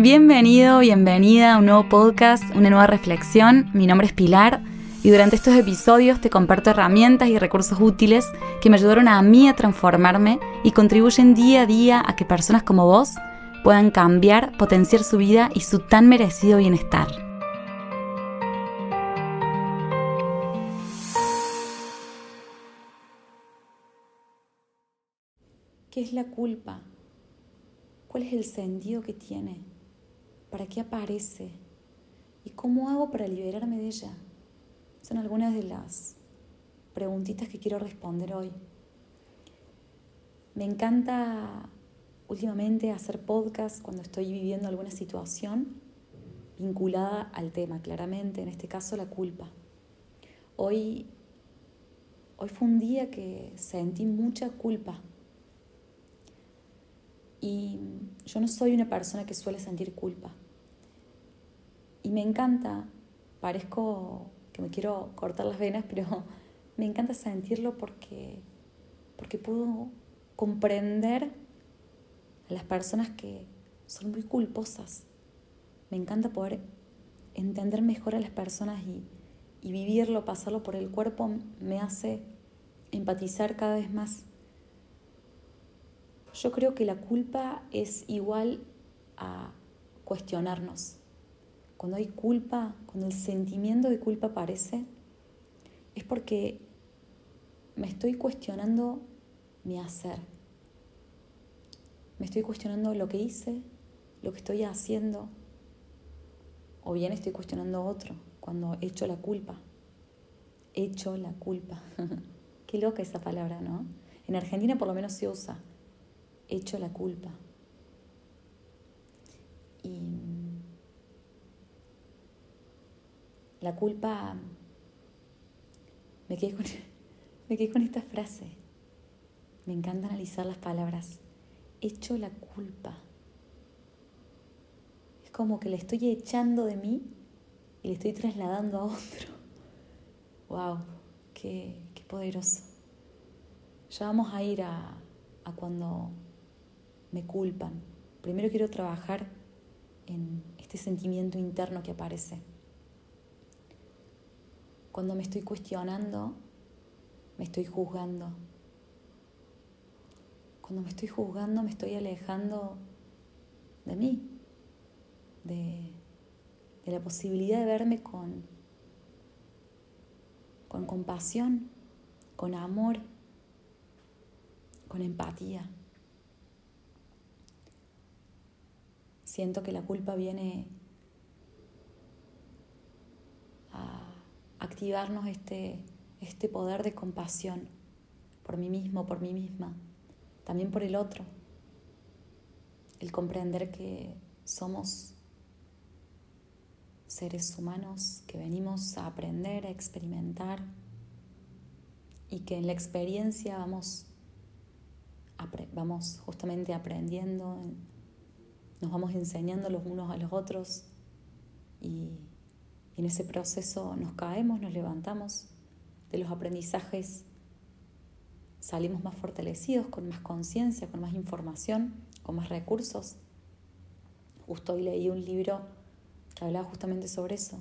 Bienvenido, bienvenida a un nuevo podcast, una nueva reflexión. Mi nombre es Pilar y durante estos episodios te comparto herramientas y recursos útiles que me ayudaron a mí a transformarme y contribuyen día a día a que personas como vos puedan cambiar, potenciar su vida y su tan merecido bienestar. ¿Qué es la culpa? ¿Cuál es el sentido que tiene? ¿Para qué aparece? ¿Y cómo hago para liberarme de ella? Son algunas de las preguntitas que quiero responder hoy. Me encanta últimamente hacer podcast cuando estoy viviendo alguna situación vinculada al tema, claramente, en este caso la culpa. Hoy, hoy fue un día que sentí mucha culpa. Y yo no soy una persona que suele sentir culpa. Y me encanta, parezco que me quiero cortar las venas, pero me encanta sentirlo porque, porque puedo comprender a las personas que son muy culposas. Me encanta poder entender mejor a las personas y, y vivirlo, pasarlo por el cuerpo, me hace empatizar cada vez más. Yo creo que la culpa es igual a cuestionarnos. Cuando hay culpa, cuando el sentimiento de culpa aparece, es porque me estoy cuestionando mi hacer. Me estoy cuestionando lo que hice, lo que estoy haciendo, o bien estoy cuestionando otro cuando echo la culpa. Echo la culpa. Qué loca esa palabra, ¿no? En Argentina por lo menos se usa. Echo la culpa. Y La culpa, me quedé con, me con esta frase. Me encanta analizar las palabras. Echo la culpa. Es como que le estoy echando de mí y le estoy trasladando a otro. ¡Wow! ¡Qué, qué poderoso! Ya vamos a ir a, a cuando me culpan. Primero quiero trabajar en este sentimiento interno que aparece. Cuando me estoy cuestionando, me estoy juzgando. Cuando me estoy juzgando, me estoy alejando de mí, de, la posibilidad de verme con, compasión, con amor, con empatía. Siento que la culpa viene activarnos este, este poder de compasión por mí mismo, por mí misma, también por el otro. El comprender que somos seres humanos que venimos a aprender, a experimentar y que en la experiencia vamos, vamos justamente aprendiendo, nos vamos enseñando los unos a los otros y en ese proceso nos caemos, nos levantamos, de los aprendizajes salimos más fortalecidos, con más conciencia, con más información, con más recursos. Justo hoy leí un libro que hablaba justamente sobre eso,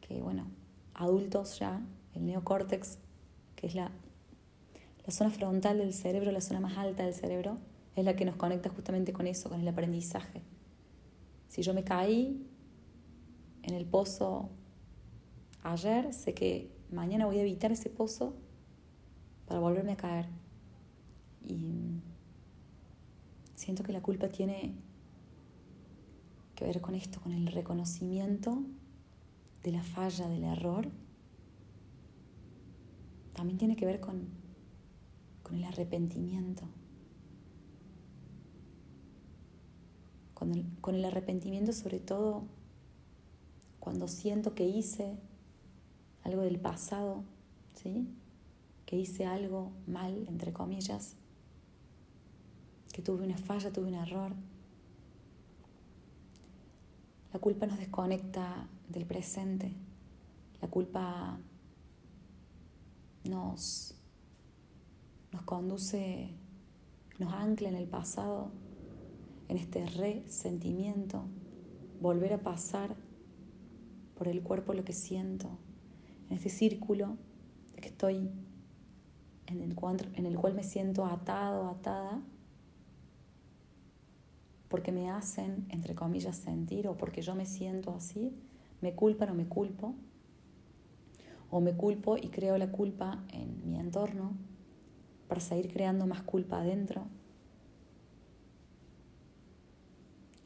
que bueno, adultos ya, el neocórtex, que es la, la zona frontal del cerebro, la zona más alta del cerebro, es la que nos conecta justamente con eso, con el aprendizaje. Si yo me caí, en el pozo ayer, sé que mañana voy a evitar ese pozo para volverme a caer. Y siento que la culpa tiene que ver con esto, con el reconocimiento de la falla, del error. También tiene que ver con, con el arrepentimiento. Con el, con el arrepentimiento sobre todo cuando siento que hice algo del pasado, ¿sí? que hice algo mal, entre comillas, que tuve una falla, tuve un error. La culpa nos desconecta del presente, la culpa nos, nos conduce, nos ancla en el pasado, en este resentimiento, volver a pasar por el cuerpo lo que siento, en este círculo de que estoy en el, cual, en el cual me siento atado, atada, porque me hacen, entre comillas, sentir o porque yo me siento así, me culpan o me culpo, o me culpo y creo la culpa en mi entorno para seguir creando más culpa adentro.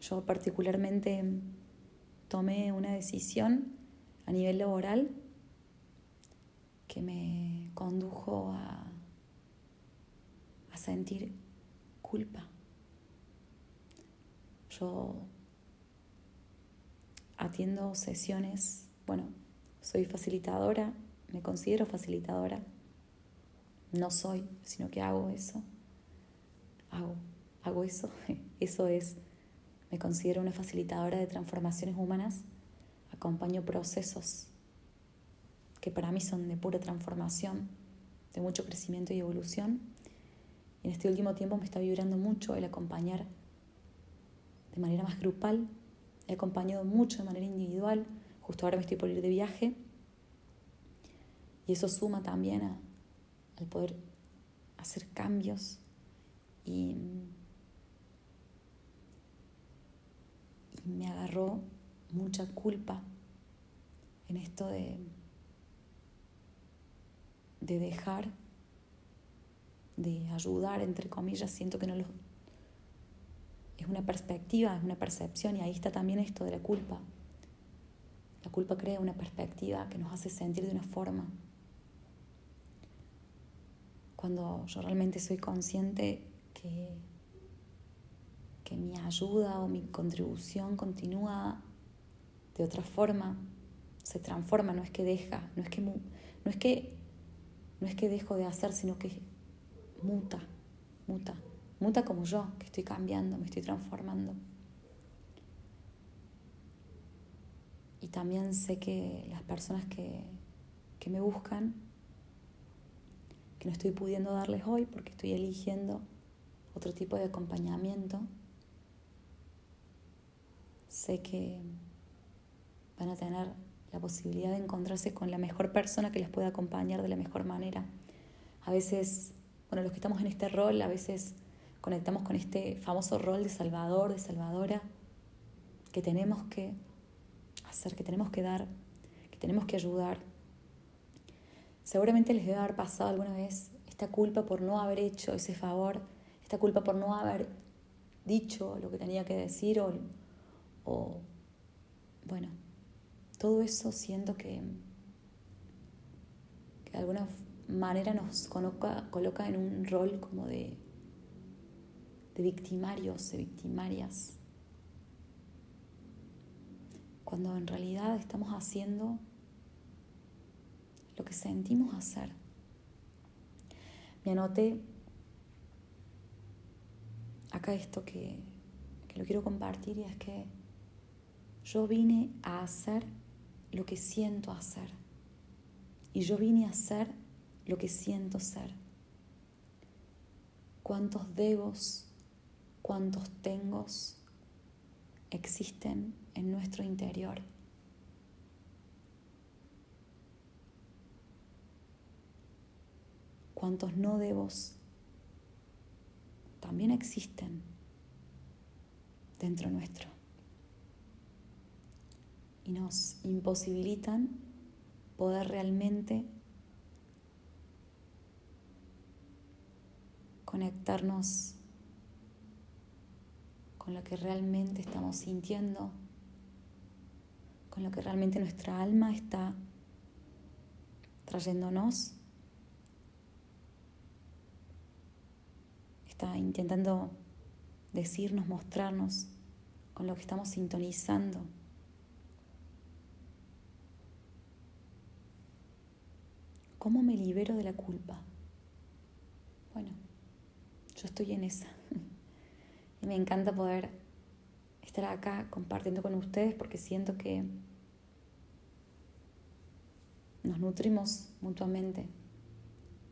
Yo particularmente tomé una decisión a nivel laboral que me condujo a, a sentir culpa. Yo atiendo sesiones, bueno, soy facilitadora, me considero facilitadora. No soy, sino que hago eso. Hago, hago eso. Eso es me considero una facilitadora de transformaciones humanas. Acompaño procesos que para mí son de pura transformación, de mucho crecimiento y evolución. Y en este último tiempo me está vibrando mucho el acompañar de manera más grupal. He acompañado mucho de manera individual. Justo ahora me estoy por ir de viaje. Y eso suma también al poder hacer cambios y me agarró mucha culpa en esto de, de dejar de ayudar, entre comillas, siento que no lo... Es una perspectiva, es una percepción y ahí está también esto de la culpa. La culpa crea una perspectiva que nos hace sentir de una forma. Cuando yo realmente soy consciente que mi ayuda o mi contribución continúa de otra forma, se transforma, no es que deja, no es que, no es que, no es que dejo de hacer, sino que muta, muta, muta como yo, que estoy cambiando, me estoy transformando. Y también sé que las personas que, que me buscan, que no estoy pudiendo darles hoy porque estoy eligiendo otro tipo de acompañamiento, sé que van a tener la posibilidad de encontrarse con la mejor persona que les pueda acompañar de la mejor manera. A veces, bueno, los que estamos en este rol, a veces conectamos con este famoso rol de salvador, de salvadora, que tenemos que hacer, que tenemos que dar, que tenemos que ayudar. Seguramente les debe haber pasado alguna vez esta culpa por no haber hecho ese favor, esta culpa por no haber dicho lo que tenía que decir o o, bueno, todo eso siento que, de alguna manera nos coloca, coloca en un rol como de, de victimarios, de victimarias, cuando en realidad estamos haciendo lo que sentimos hacer. Me anoté acá esto que, que lo quiero compartir y es que yo vine a hacer lo que siento hacer. Y yo vine a hacer lo que siento ser. ¿Cuántos debos, cuántos tengos existen en nuestro interior? ¿Cuántos no debos también existen dentro nuestro? Y nos imposibilitan poder realmente conectarnos con lo que realmente estamos sintiendo, con lo que realmente nuestra alma está trayéndonos, está intentando decirnos, mostrarnos con lo que estamos sintonizando. ¿Cómo me libero de la culpa? Bueno, yo estoy en esa. Y me encanta poder estar acá compartiendo con ustedes porque siento que nos nutrimos mutuamente.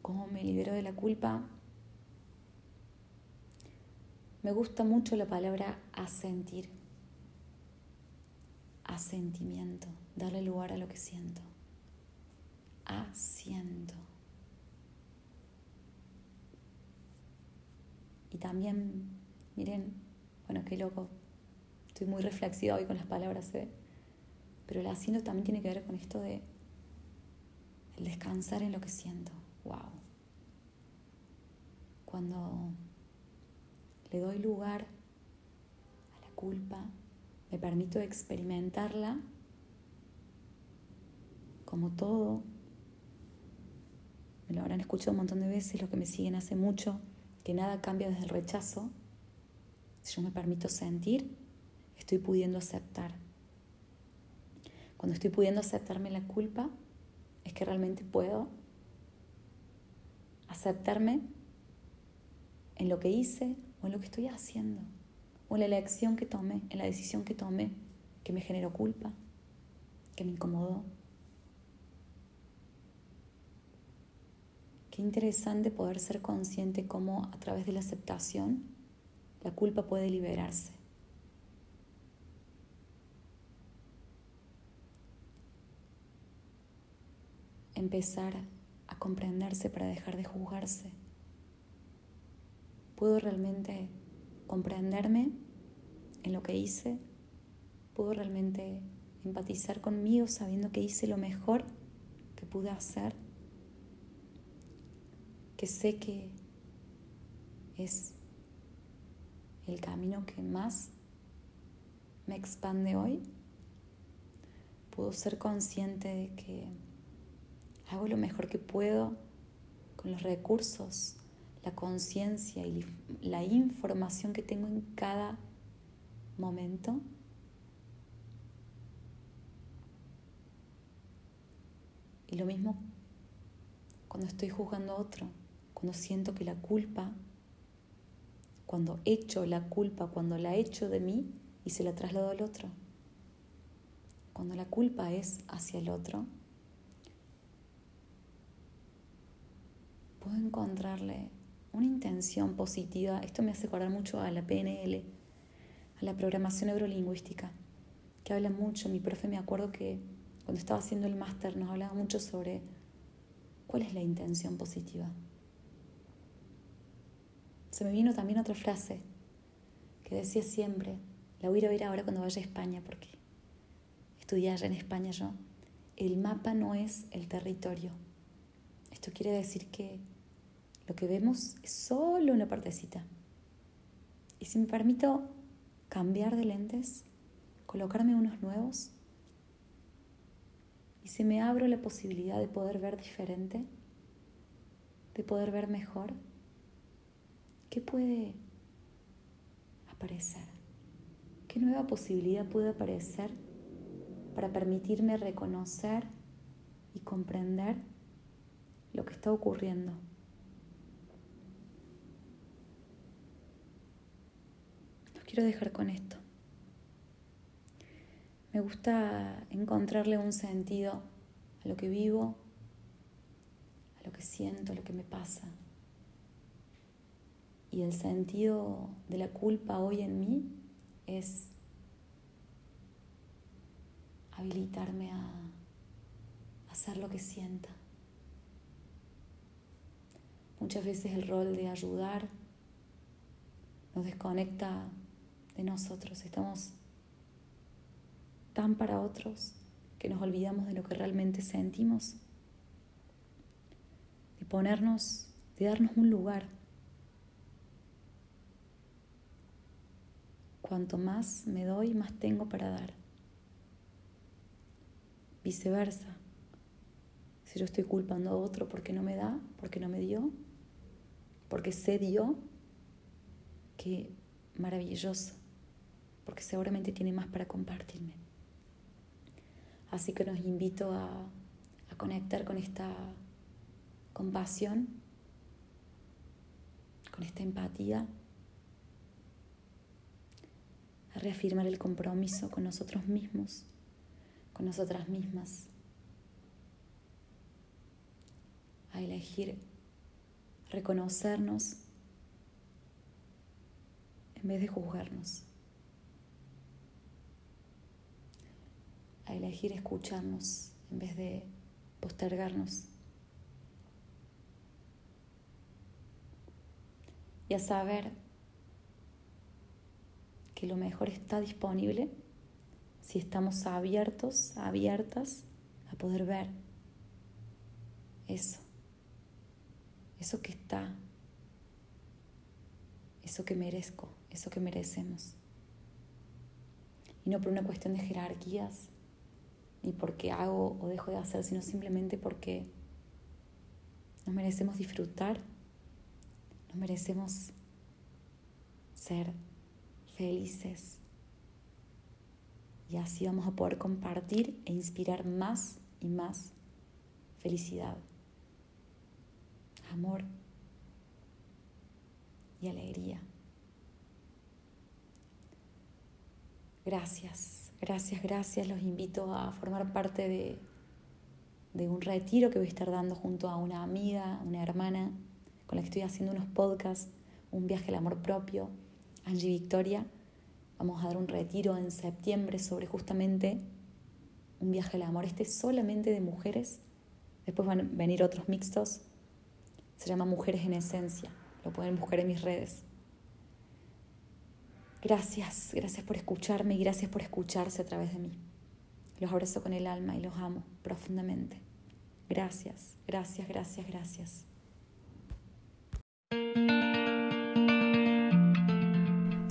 ¿Cómo me libero de la culpa? Me gusta mucho la palabra asentir. asentimiento, darle lugar a lo que siento. Asiento. Y también, miren, bueno, qué loco, estoy muy reflexiva hoy con las palabras, ¿eh? pero el asiento también tiene que ver con esto de el descansar en lo que siento. ¡Wow! Cuando le doy lugar a la culpa, me permito experimentarla como todo. Me lo habrán escuchado un montón de veces, los que me siguen hace mucho, que nada cambia desde el rechazo. Si yo me permito sentir, estoy pudiendo aceptar. Cuando estoy pudiendo aceptarme la culpa, es que realmente puedo aceptarme en lo que hice o en lo que estoy haciendo, o en la elección que tomé, en la decisión que tomé, que me generó culpa, que me incomodó. Qué interesante poder ser consciente cómo a través de la aceptación la culpa puede liberarse. Empezar a comprenderse para dejar de juzgarse ¿Puedo realmente comprenderme en lo que hice? ¿Puedo realmente empatizar conmigo sabiendo que hice lo mejor que pude hacer? Que sé que es el camino que más me expande hoy. Puedo ser consciente de que hago lo mejor que puedo con los recursos la conciencia y la información que tengo en cada momento. Y lo mismo cuando estoy juzgando a otro, cuando siento que la culpa, cuando echo la culpa, cuando la echo de mí y se la traslado al otro. Cuando la culpa es hacia el otro, puedo encontrarle una intención positiva. Esto me hace acordar mucho a la PNL, a la programación neurolingüística, que habla mucho. Mi profe me acuerdo que cuando estaba haciendo el máster nos hablaba mucho sobre cuál es la intención positiva. Se me vino también otra frase que decía siempre, la voy a oír ahora cuando vaya a España, porque estudié allá en España yo. El mapa no es el territorio. Esto quiere decir que lo que vemos es solo una partecita. Y si me permito cambiar de lentes, colocarme unos nuevos, y si me abro la posibilidad de poder ver diferente, de poder ver mejor, ¿qué puede aparecer? ¿Qué nueva posibilidad puede aparecer para permitirme reconocer y comprender lo que está ocurriendo? quiero dejar con esto. Me gusta encontrarle un sentido a lo que vivo, a lo que siento, a lo que me pasa. Y el sentido de la culpa hoy en mí es habilitarme a hacer lo que sienta. Muchas veces el rol de ayudar nos desconecta de nosotros. Estamos tan para otros que nos olvidamos de lo que realmente sentimos. De ponernos, de darnos un lugar. Cuanto más me doy, más tengo para dar. Viceversa. Si yo estoy culpando a otro porque no me da, porque no me dio, porque se dio, qué maravilloso porque seguramente tiene más para compartirme. Así que nos invito a, a conectar con esta compasión, con esta empatía, a reafirmar el compromiso con nosotros mismos, con nosotras mismas, a elegir reconocernos en vez de juzgarnos. a elegir escucharnos en vez de postergarnos. Y a saber que lo mejor está disponible si estamos abiertos, abiertas a poder ver eso, eso que está, eso que merezco, eso que merecemos. Y no por una cuestión de jerarquías, ni porque hago o dejo de hacer, sino simplemente porque nos merecemos disfrutar, nos merecemos ser felices. Y así vamos a poder compartir e inspirar más y más felicidad, amor y alegría. Gracias, gracias, gracias. Los invito a formar parte de, de un retiro que voy a estar dando junto a una amiga, una hermana, con la que estoy haciendo unos podcasts, un viaje al amor propio, Angie Victoria. Vamos a dar un retiro en septiembre sobre justamente un viaje al amor. Este es solamente de mujeres. Después van a venir otros mixtos. Se llama Mujeres en Esencia. Lo pueden buscar en mis redes. Gracias, gracias por escucharme y gracias por escucharse a través de mí. Los abrazo con el alma y los amo profundamente. Gracias, gracias, gracias, gracias.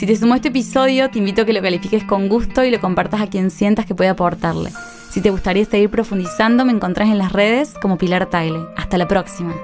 Si te sumó este episodio, te invito a que lo califiques con gusto y lo compartas a quien sientas que puede aportarle. Si te gustaría seguir profundizando, me encontrás en las redes como Pilar Tagle. Hasta la próxima.